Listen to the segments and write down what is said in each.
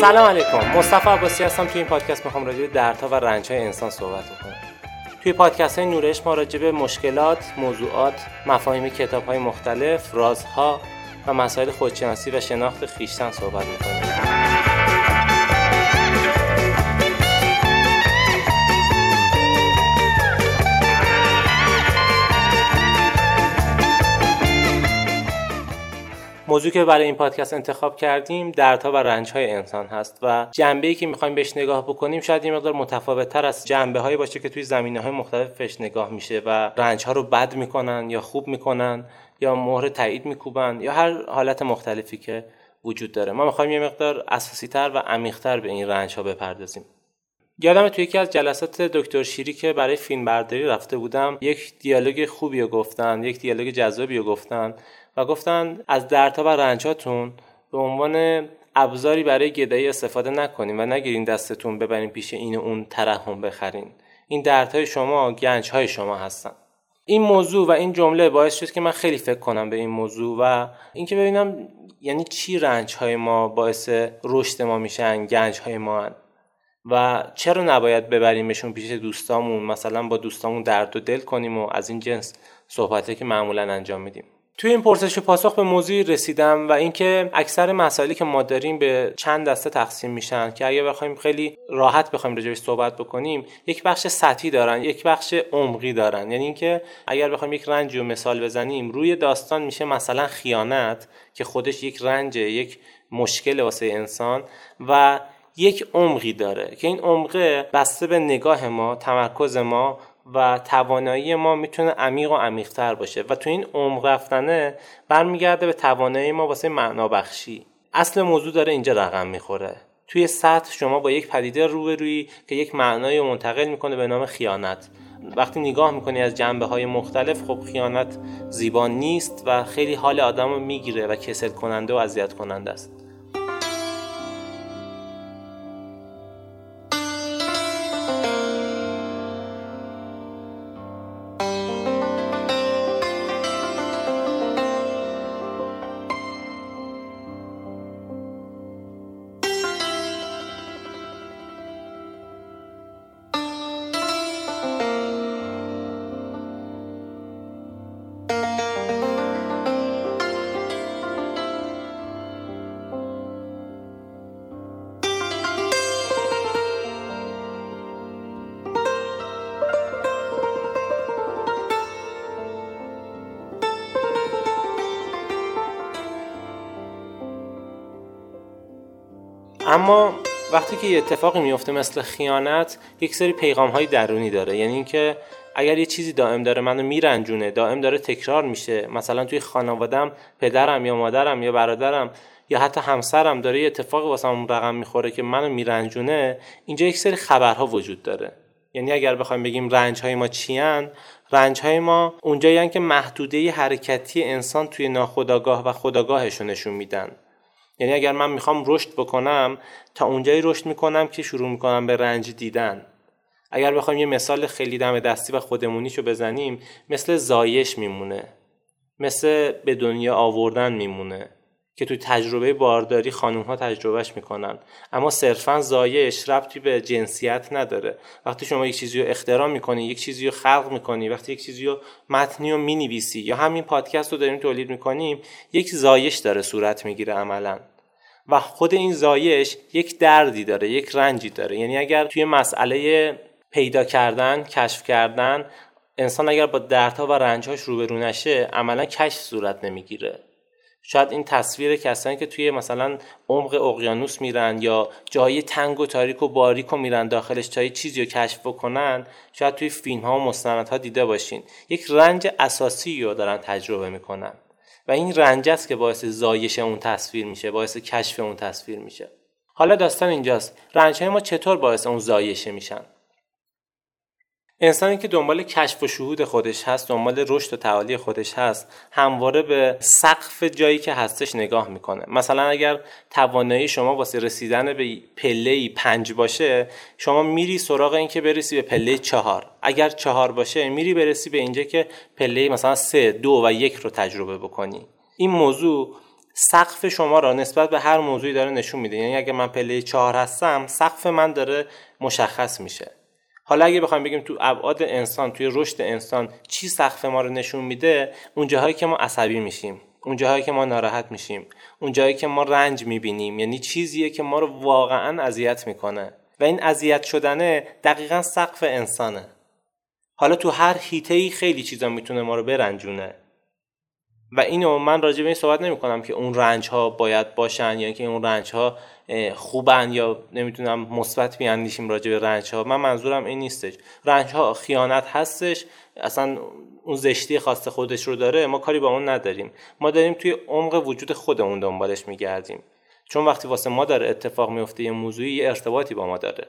سلام علیکم. مصطفی عباسی هستم. توی این پادکست می‌خوام راجع به دردها و رنجهای انسان صحبت بکنم. توی پادکست های نورش ما راجع به مشکلات، موضوعات، مفاهیم کتاب های مختلف، رازها و مسائل خودشناسی و شناخت خیشتن صحبت می‌کنیم. موضوع که برای این پادکست انتخاب کردیم دردها و رنجهای انسان هست و جنبه ای که می‌خوایم بهش نگاه بکنیم شاید این مقدار متفاوت تر از جنبه هایی باشه که توی زمینه های مختلفش نگاه میشه و رنج ها رو بد می‌کنن یا خوب می‌کنن یا مهر تایید میکوبن یا هر حالت مختلفی که وجود داره. ما می‌خوایم یه مقدار اساسی تر و عمیق تر به این رنج ها بپردازیم. یادم توی یکی از جلسات دکتر شیری که برای فیلم برداری رفته بودم یک دیالوگ خوبی رو گفتن یک دیالوگ جذابی رو گفتن. و گفتن از دردها و رنجاتون به عنوان ابزاری برای گدایی استفاده نکنیم و نگیرین دستتون ببرین پیش این و اون ترحم بخرین. این دردهای شما گنجهای شما هستن. این موضوع و این جمله باعث شد که من خیلی فکر کنم به این موضوع و اینکه ببینم یعنی چی رنج های ما باعث رشد ما میشن گنج های ما هن. و چرا نباید ببریمشون پیش دوستامون؟ مثلا با دوستامون درد و دل کنیم و از این جنس صحبته که معمولا انجام میدیم. توی این پرسش و پاسخ به موضوعی رسیدم و اینکه اکثر مسائلی که ما داریم به چند دسته تقسیم میشن که اگه بخوایم خیلی راحت بخوایم راجعش صحبت بکنیم یک بخش سطحی دارن یک بخش عمقی دارن. یعنی اینکه اگر بخوایم یک رنج رو مثال بزنیم روی داستان میشه مثلا خیانت که خودش یک رنج یک مشکل واسه انسان و یک عمقی داره. که این عمقه بسته به نگاه ما تمرکز ما و توانایی ما می‌تونه عمیق و عمیقتر باشه. و تو این عمق رفتنه برمیگرده به توانایی ما واسه معنا بخشی اصل موضوع داره اینجا رقم می‌خوره. توی سطح شما با یک پدیده روبرویی که یک معنایی منتقل می‌کنه به نام خیانت. وقتی نگاه می‌کنی از جنبه های مختلف خب خیانت زیبا نیست و خیلی حال آدم رو می‌گیره و کسل کننده و اذیت کننده است. اما وقتی که یه اتفاقی میفته مثل خیانت یک سری پیغام های درونی داره. یعنی اینکه اگر یه چیزی دائم داره منو میرنجونه دائم داره تکرار میشه. مثلا توی خانوادم پدرم یا مادرم یا برادرم یا حتی همسرم داره یه اتفاقی واسه رقم می‌خوره که منو میرنجونه اینجا یک سری خبرها وجود داره. یعنی اگر بخوایم بگیم رنج های ما چیان رنج های ما اونجایی که محدوده حرکتی انسان توی ناخودآگاه و خداگاهش نشون میدن. یعنی اگر من می‌خوام رشد بکنم تا اونجایی رشد می‌کنم که شروع می‌کنم به رنج دیدن. اگر بخوایم یه مثال خیلی دم دستی و خودمونیشو بزنیم مثل زایش میمونه. مثل به دنیا آوردن میمونه. که توی تجربه بارداری خانوم ها تجربهش می‌کنن. اما صرفا زایش ربطی به جنسیت نداره. وقتی شما یک چیزی رو اختراع می‌کنی یک چیزی رو خلق می‌کنی وقتی یک چیزی رو متنی رو می‌نویسی یا همین پادکست رو داریم تولید می‌کنیم یک زایش داره صورت می‌گیره عملا. و خود این زایش یک دردی داره یک رنجی داره. یعنی اگر توی مسئله پیدا کردن کشف کردن انسان اگر با دردها و رنجهاش روبرو نشه عملا کشف صورت نمی‌گیره. شاید این تصویر کسانی که توی مثلا عمق اقیانوس میرن یا جای تنگ و تاریک و باریک و میرن داخلش تا چیزی رو کشف بکنن شاید توی فیلم ها و مستندها دیده باشین. یک رنج اساسی رو دارن تجربه می‌کنن. و این رنج است که باعث زایش اون تصویر میشه باعث کشف اون تصویر میشه. حالا داستان اینجاست. رنج های ما چطور باعث اون زایشه میشن؟ انسانی که دنبال کشف و شهود خودش هست دنبال رشد و تعالی خودش هست همواره به سقف جایی که هستش نگاه می‌کنه. مثلا اگر توانایی شما واسه رسیدن به پله پنج باشه شما میری سراغ این که برسی به پله چهار. اگر چهار باشه میری برسی به اینجا که پله مثلا سه دو و یک رو تجربه بکنی. این موضوع سقف شما را نسبت به هر موضوعی داره نشون میده. یعنی اگه من پله چهار هستم سقف من داره مشخص میشه. حالا اگه بخوایم بگیم تو ابعاد انسان توی رشد انسان چی سقف ما رو نشون میده؟ اون جاهایی که ما عصبی میشیم اون جاهایی که ما ناراحت میشیم اون جاهایی که ما رنج می‌بینیم. یعنی چیزیه که ما رو واقعا اذیت می‌کنه. و این اذیت شدنه دقیقا سقف انسانه. حالا تو هر هیته خیلی چیزا می‌تونه ما رو برنجونه. و اینو من راجع به این صحبت نمی کنم که اون رنج ها باید باشن یا اینکه اون رنج ها خوبن یا نمی‌تونم مثبت بیاندیشیم راجع به رنج ها من منظورم این نیستش. رنج ها خیانت هستش. اصلا اون زشتی خاص خودش رو داره. ما کاری با اون نداریم. ما داریم توی عمق وجود خودمون دنبالش میگردیم. چون وقتی واسه ما داره اتفاق میفته یه موضوعی یه ارتباطی با ما داره.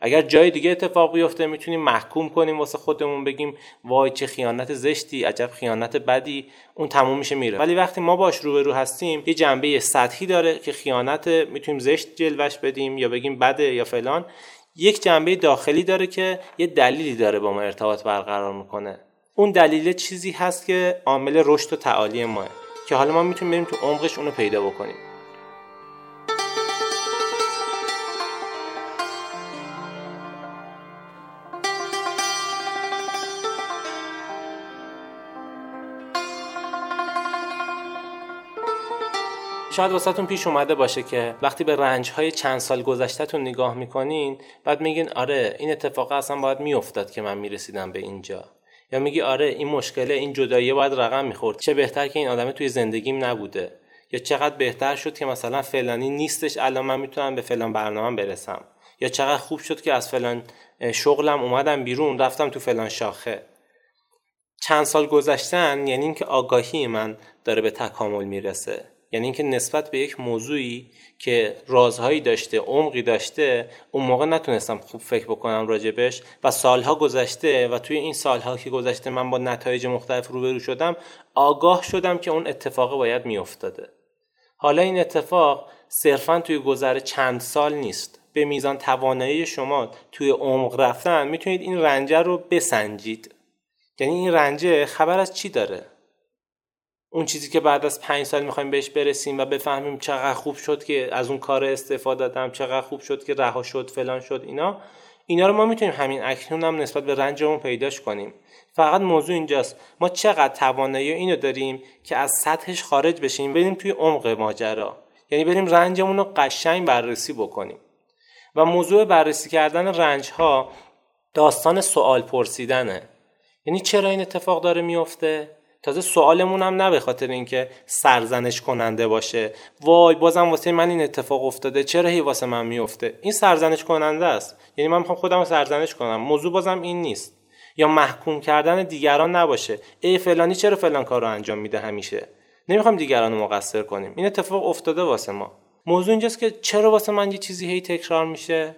اگر جای دیگه اتفاق بیفته می‌تونیم محکوم کنیم واسه خودمون بگیم وای چه خیانت زشتی عجب خیانت بدی اون تموم میشه میره. ولی وقتی ما باش روبرو هستیم یه جنبه سطحی داره که خیانت می‌تونیم زشت جلوش بدیم یا بگیم بده یا فلان. یک جنبه داخلی داره که یه دلیلی داره با ما ارتباط برقرار می‌کنه. اون دلیل چیزی هست که عامل رشد و تعالی ماه که حالا ما می‌تونیم بریم تو عمقش اونو پیدا بکنیم. شاید واسهتون پیش اومده باشه که وقتی به رنج های چند سال گذشتهتون نگاه می‌کنین بعد میگین آره این اتفاق اصلا باید میافتاد که من می‌رسیدم به اینجا. یا میگی آره این مشکله این جدایی باید رقم می‌خورد. چه بهتر که این آدم توی زندگیم نبوده. یا چقدر بهتر شد که مثلا فلانی نیستش الان من می‌تونم به فلان برنامه برسم. یا چقدر خوب شد که از فلان شغلم اومدم بیرون رفتم تو فلان شاخه. چند سال گذشتن یعنی اینکه آگاهی من داره به تکامل می‌رسه. یعنی اینکه نسبت به یک موضوعی که رازهایی داشته عمقی داشته اون موقع نتونستم خوب فکر بکنم راجبش و سالها گذشته و توی این سالها که گذشته من با نتایج مختلف روبرو شدم آگاه شدم که اون اتفاق باید میافتاده. حالا این اتفاق صرفا توی گذر چند سال نیست. به میزان توانایی شما توی عمق رفتن می‌تونید این رنجه رو بسنجید. یعنی این رنجه خبر از چی داره؟ اون چیزی که بعد از پنج سال می‌خوایم بهش برسیم و بفهمیم چقدر خوب شد که از اون کار استفاده دادم چقدر خوب شد که رها شد فلان شد اینا اینا رو ما می‌تونیم همین اکنون هم نسبت به رنجمون پیداش کنیم. فقط موضوع اینجاست. ما چقدر توانایی اینو داریم که از سطحش خارج بشیم بریم توی عمق ماجرا. یعنی بریم رنجمون رو قشنگ بررسی بکنیم. و موضوع بررسی کردن رنج ها داستان سوال پرسیدنه. یعنی چرا این اتفاق داره میفته تازه سوالمون هم نه به خاطر اینکه سرزنش کننده باشه. وای بازم واسه من این اتفاق افتاده. چرا هی واسه من میفته؟ این سرزنش کننده است. یعنی من می‌خوام خودم رو سرزنش کنم. موضوع بازم این نیست. یا محکوم کردن دیگران نباشه. ای فلانی چرا فلان کار رو انجام میده همیشه؟ نمی‌خوام دیگران رو مقصر کنیم. این اتفاق افتاده واسه ما. موضوع اینجاست که چرا واسه من یه چیزی هی تکرار میشه؟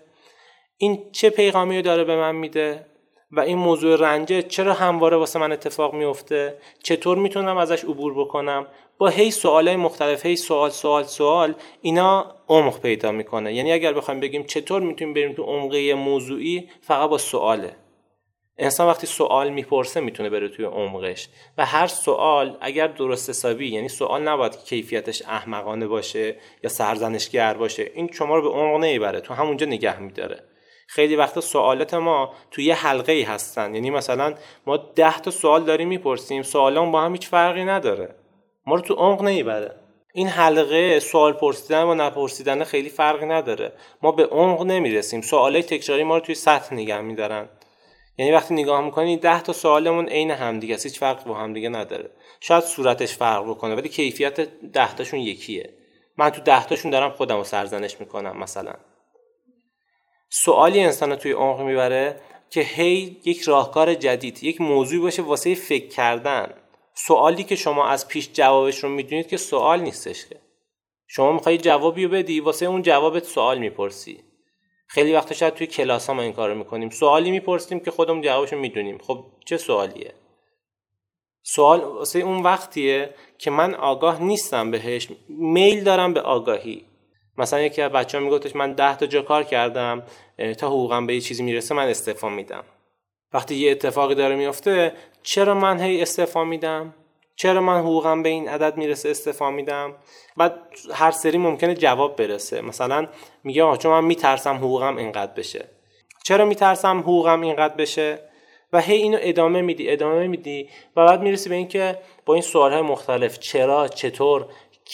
این چه پیغامی رو داره به من میده؟ و این موضوع رنجه چرا همواره واسه من اتفاق میفته؟ چطور می‌تونم ازش عبور بکنم؟ با هی سوالای مختلف هی سوال سوال سوال اینا عمق پیدا می‌کنه. یعنی اگر بخوایم بگیم چطور می‌تونیم بریم تو عمقه موضوعی فقط با سواله. انسان وقتی سوال می‌پرسه می‌تونه بره توی عمقش. و هر سوال اگر درست حسابی یعنی سوال نباید که کیفیتش احمقانه باشه یا سرزنشگر باشه این شما رو به عمق نمی‌بره تو همونجا نگه میداره. خیلی وقتا سوالات ما توی یه حلقه ای هستن. یعنی مثلا ما ده تا سوال داریم می‌پرسیم. سوالان با هم هیچ فرقی نداره. ما رو تو عمق نمی‌بره. این حلقه سوال پرسیدن و نپرسیدن خیلی فرقی نداره. ما به عمق نمی‌رسیم. سوالای تکراری ما رو توی سطح نگه میدارن. یعنی وقتی نگاه می‌کنی ده تا سوالمون عین همدیگه است. هیچ فرق با همدیگه نداره. شاید صورتش فرق بکنه ولی کیفیت ده تاشون یکیه. من تو ده تاشون دارم خودم رو سرزنش می‌کنم مثلا. سوالی انسان توی عمق می‌بره که هی یک راهکار جدید یک موضوع باشه واسه فکر کردن. سوالی که شما از پیش جوابش رو می‌دونید که سوال نیستش که. شما می‌خوای جوابی رو بدی واسه اون جوابت سوال می‌پرسی. خیلی وقتا شاید توی کلاس ها ما این کارو می‌کنیم. سوالی می‌پرسیم که خودمون جوابش رو می‌دونیم. خب چه سوالیه؟ سوال واسه اون وقتیه که من آگاه نیستم بهش. میل دارم به آگاهی. مثلا یکی از بچه‌ها میگفتش من 10 تا جا کار کردم تا حقوقم به یه چیزی می‌رسه من استعفا میدم. وقتی یه اتفاقی داره میفته چرا من هی استعفا میدم؟ چرا من حقوقم به این عدد می‌رسه استفا میدم؟ و هر سری ممکنه جواب برسه. مثلا میگه آقا چون من میترسم حقوقم اینقدر بشه. چرا میترسم حقوقم اینقدر بشه؟ و هی اینو ادامه میدی ادامه میدی و بعد می‌رسی به اینکه با این سوال های مختلف چرا چطور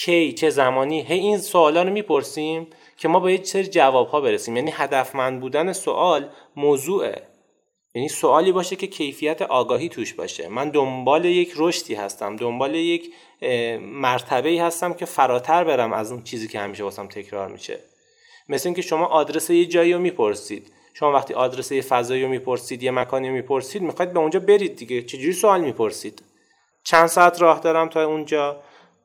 کی چه زمانی؟ هی این سوالا رو می‌پرسیم که ما با یه سری جواب ها برسیم. یعنی هدفمند بودن سوال موضوعه. یعنی سوالی باشه که کیفیت آگاهی توش باشه. من دنبال یک رشدی هستم دنبال یک مرتبه هستم که فراتر برم از اون چیزی که همیشه واسم تکرار میشه. مثل اینکه شما آدرس یه جایی رو می‌پرسید. شما وقتی آدرس یه فضایی رو می‌پرسید یه مکانی رو می‌پرسید می‌خواید به اونجا برید دیگه. چجوری سوال می‌پرسید؟ چند ساعت راه دارم تا اونجا؟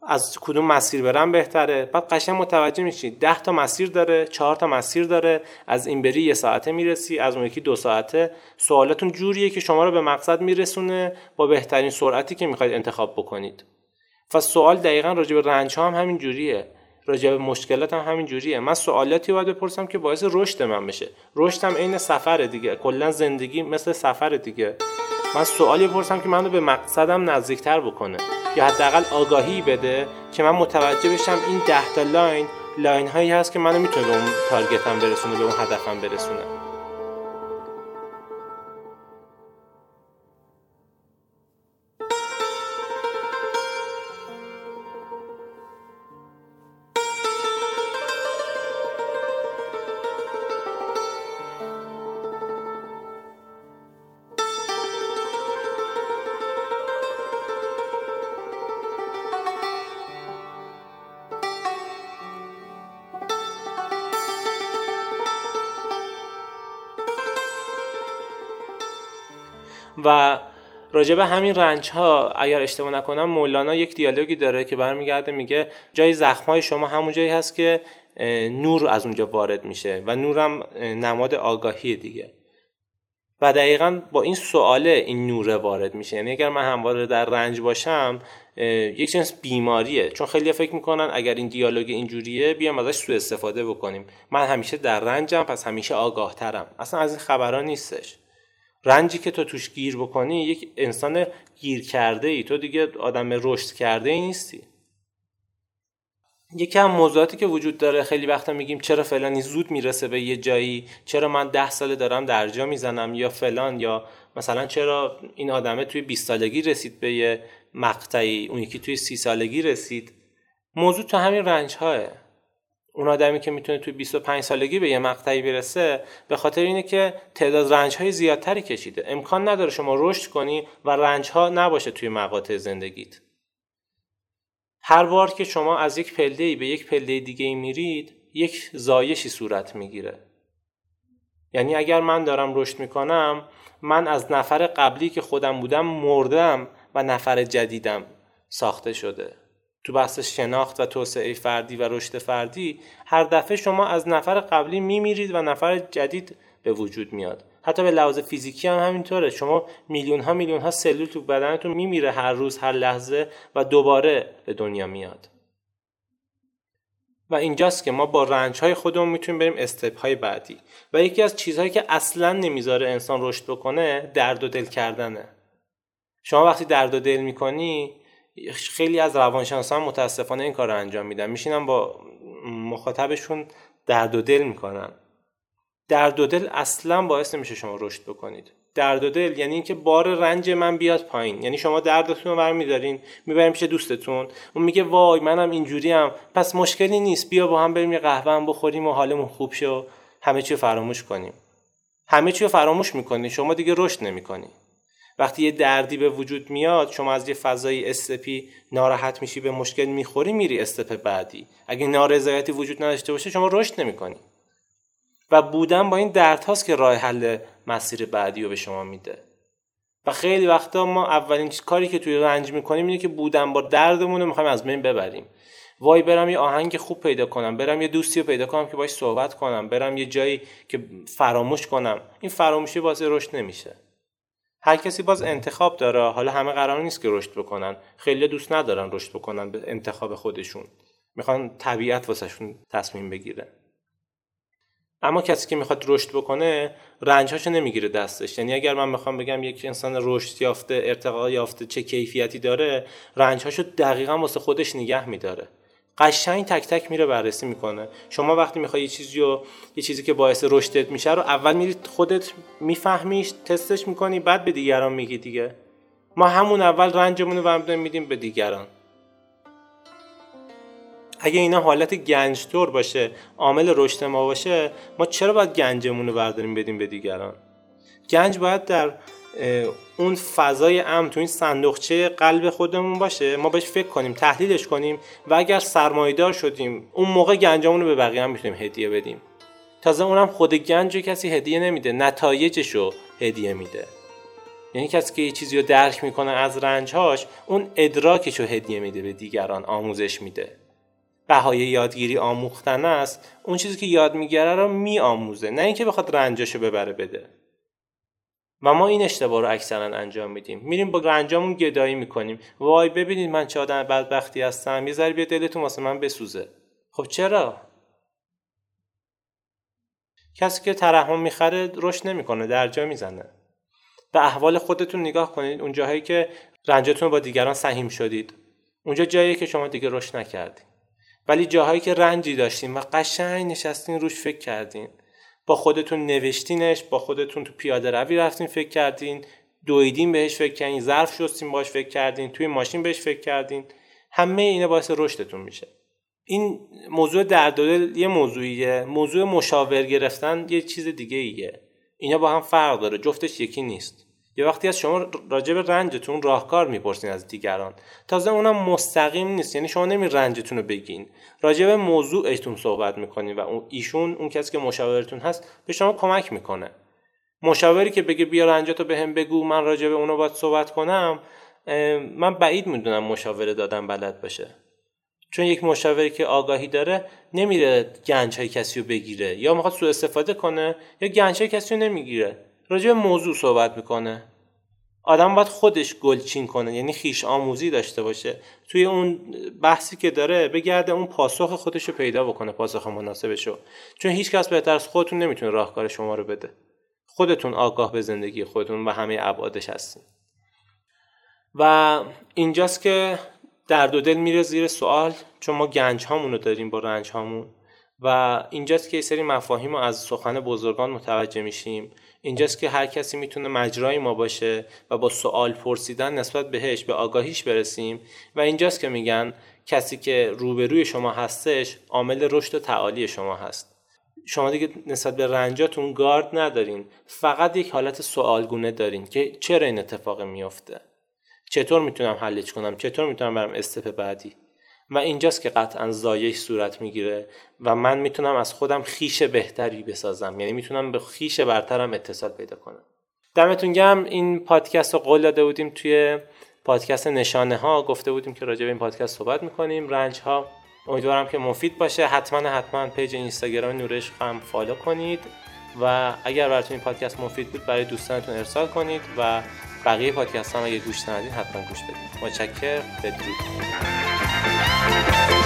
از کدوم مسیر برم بهتره؟ بعد قشنگ متوجه میشید ده تا مسیر داره چهار تا مسیر داره. از این بری یه ساعته می‌رسی از اون یکی دو ساعته. سوالاتون جوریه که شما رو به مقصد میرسونه با بهترین سرعتی که می‌خواید انتخاب بکنید. و سوال دقیقا راجع به رنج هم همین جوریه. راجع به مشکلات هم همین جوریه. من سوالاتی باید بپرسم که باعث رشد من بشه. رشدم عین سفر دیگه. کلا زندگی مثل سفر دیگه. من سوالی بپرسم که منو به مقصدم نزدیکتر بکنه. یا حداقل آگاهی بده که من متوجه بشم این ده تا لاین لاین هایی هست که منو می‌تونه به اون تارگتم برسونه به اون هدفم برسونه. راجع به همین رنج ها اگر اشتباه نکنم مولانا یک دیالوگی داره که برمیگرده میگه جای زخم های شما همون جایی هست که نور از اونجا وارد میشه و نورم نماد آگاهی دیگه. و دقیقا با این سواله این نور وارد میشه. یعنی اگر من همواره در رنج باشم یک جنس بیماریه. چون خیلی فکر می‌کنن اگر این دیالوگ اینجوریه بیام ازش سوء استفاده بکنیم. من همیشه در رنجم پس همیشه آگاه ترم اصلا از این خبران نیستش. رنجی که تو توش گیر بکنی یک انسان گیر کرده ای تو دیگه آدم رشد کرده ای نیستی. یکی هم موضوعاتی که وجود داره خیلی وقتا میگیم چرا فلانی زود می‌رسه به یه جایی؟ چرا من ده ساله دارم درجا می‌زنم؟ یا فلان یا مثلا چرا این آدمه توی 20 سالگی رسید به یه مقطعی؟ اون یکی توی سی سالگی رسید. موضوع تو همین رنج هاه اون آدمی که می‌تونه توی 25 سالگی به یه مقطعی برسه به خاطر اینه که تعداد رنج های زیادتری کشیده. امکان نداره شما رشد کنی و رنج ها نباشه توی مقاطع زندگیت. هر بار که شما از یک پله به یک پله دیگه میرید یک زایشی صورت می‌گیره. یعنی اگر من دارم رشد می‌کنم من از نفر قبلی که خودم بودم مردم و نفر جدیدم ساخته شده. تو بحث شناخت و توسعه فردی و رشد فردی هر دفعه شما از نفر قبلی میمیرید و نفر جدید به وجود میاد. حتی به لحاظ فیزیکی هم همینطوره. شما میلیون ها میلیون ها سلول تو بدنتون میمیره هر روز هر لحظه و دوباره به دنیا میاد. و اینجاست که ما با رنج های خودمون می‌تونیم بریم استپ های بعدی. و یکی از چیزهایی که اصلا نمی‌ذاره انسان رشد بکنه درد و دل کردنه. شما وقتی درد و دل می‌کنی خیلی از روانشناسان متاسفانه این کار رو انجام میدن. میشینن با مخاطبشون درد و دل می‌کنن. درد و دل اصلا باعث نمیشه شما رشد بکنید. درد و دل یعنی اینکه بار رنج من بیاد پایین. یعنی شما دردتون رو برمیدارین می‌برین پیش دوستتون. اون میگه وای منم اینجوری هم پس مشکلی نیست. بیا با هم بریم یه قهوه هم بخوریم و حالمون خوب شه و همه چی فراموش کنیم. همه چی فراموش می‌کنی. شما دیگه رشد نمی‌کنی. وقتی یه دردی به وجود میاد شما از یه فضای استپی ناراحت میشی به مشکل می‌خوری میری استپ بعدی. اگه نارضایتی وجود نداشته باشه شما رشد نمی‌کنی. و بودن با این درد هاست که راه حل مسیر بعدی رو به شما میده. و خیلی وقتا ما اولین کاری که توی رنج می‌کنیم اینه که بودن با دردمون رو می‌خوایم از بین ببریم. وای برم یه آهنگ خوب پیدا کنم برم یه دوستی رو پیدا کنم که باش صحبت کنم برم یه جایی که فراموش کنم. این فراموشی باعث رشد نمیشه. هر کسی باز انتخاب داره. حالا همه قرار نیست که رشد بکنن. خیلی دوست ندارن رشد بکنن به انتخاب خودشون. می‌خوان طبیعت واسهشون تصمیم بگیره. اما کسی که می‌خواد رشد بکنه رنجهاشو نمی‌گیره دستش. یعنی اگر من می‌خوام بگم یک انسان رشد یافته ارتقا یافته چه کیفیتی داره رنجهاشو دقیقا واسه خودش نگه میداره. قشنگ تک تک میره بررسی می‌کنه. شما وقتی می‌خوای یه چیزی رو یه چیزی که باعث رشدت میشه رو اول میری خودت میفهمیش تستش می‌کنی بعد به دیگران میگی دیگه. ما همون اول رنجمون رو میدیم به دیگران. اگه اینا حالت گنجتور باشه عامل رشد ما باشه ما چرا باید گنجمون رو برداریم بدیم به دیگران؟ گنج باید در اون فضای امن تو این صندوقچه قلب خودمون باشه. ما بهش فکر کنیم تحلیلش کنیم و اگر سرمایدار شدیم اون موقع گنجمون رو به بقیه هم می‌تونیم هدیه بدیم. تازه اونم خود گنج کسی هدیه نمیده نتایجش رو هدیه میده. یعنی کسی که یه چیزی رو درک می‌کنه از رنجهاش اون ادراکش رو هدیه میده به دیگران آموزش میده. بهای یادگیری آموختن است اون چیزی که یاد می‌گیره رو میآموزه نه اینکه بخواد رنجاشو ببره بده. و ما این اشتباه رو اکثرا انجام میدیم. میریم با رنجامون گدایی می‌کنیم. وای ببینید من چه آدم بدبختی هستم. یه ذره بیا دلتون واسه من بسوزه. خب چرا؟ کسی که ترحم می‌خره رشد نمی‌کنه در جا می‌زنه. به احوال خودتون نگاه کنید. اون جاهایی که رنجتون با دیگران سهیم شدید. اونجا جایی که شما دیگه رشد نکردید ولی جاهایی که رنجی داشتین و قشنگ نشستین روش فکر کردین. با خودتون نوشتینش با خودتون تو پیاده روی رفتین فکر کردین دویدین بهش فکر کردین ظرف شستین باش فکر کردین توی ماشین بهش فکر کردین. همه اینا باعث رشدتون میشه. این موضوع درد یه موضوعیه. موضوع مشاور گرفتن یه چیز دیگه ایه اینا با هم فرق داره. جفتش یکی نیست. یه وقتی از شما راجع به رنجتون راهکار می‌پرسین از دیگران. تازه اونم مستقیم نیست یعنی شما نمی رنجتون رو بگین. راجع به موضوعتون صحبت می‌کنین و اون ایشون اون کسی که مشاورتون هست به شما کمک می‌کنه. مشاوری که بگه بیا رنجتو به هم بگو من راجع به اونو باید صحبت کنم من بعید می‌دونم مشاوره دادن بلد باشه. چون یک مشاوری که آگاهی داره نمیره گنج های کسی رو بگیره. یا می‌خواد سوء استفاده کنه یا گنج های کسی رو نمی‌گیره. راجع به موضوع صحبت می‌کنه. آدم باید خودش گلچین کنه یعنی خیش آموزی داشته باشه. توی اون بحثی که داره بگرده اون پاسخ خودش رو پیدا بکنه پاسخ مناسبش رو چون هیچ کس بهتر از خودتون نمی‌تونه راهکار شما رو بده. خودتون آگاه به زندگی خودتون و همه ابعادش هستین. و اینجاست که درد و دل میره زیر سوال چون ما گنج هامون رو داریم با رنج هامون. و اینجاست که سری مفاهیم رو از سخن بزرگان متوجه میشیم. اینجاست که هر کسی می‌تونه مجرای ما باشه و با سوال پرسیدن نسبت بهش به آگاهیش برسیم. و اینجاست که میگن کسی که روبروی شما هستش عامل رشد و تعالی شما هست. شما دیگه نسبت به رنجاتون گارد ندارین. فقط یک حالت سوالگونه دارین که چرا این اتفاق میافته؟ چطور می‌تونم حلش کنم؟ چطور می‌تونم برم step بعدی؟ و اینجاست که قطعا زایش صورت می‌گیره و من می‌تونم از خودم خویش بهتری بسازم. یعنی می‌تونم به خویش برترم اتصال پیدا کنم. دمتون گرم. این پادکست رو قول داده بودیم توی پادکست نشانه ها گفته بودیم که راجع به این پادکست صحبت می‌کنیم. رنج ها امیدوارم که مفید باشه. حتما حتما page اینستاگرام نورش هم follow کنید. و اگر براتون این پادکست مفید بود برای دوستانتون ارسال کنید و بقیه پادکست هم اگه گوش ندید حتما گوش بدید متشکر بدرود. Thank you.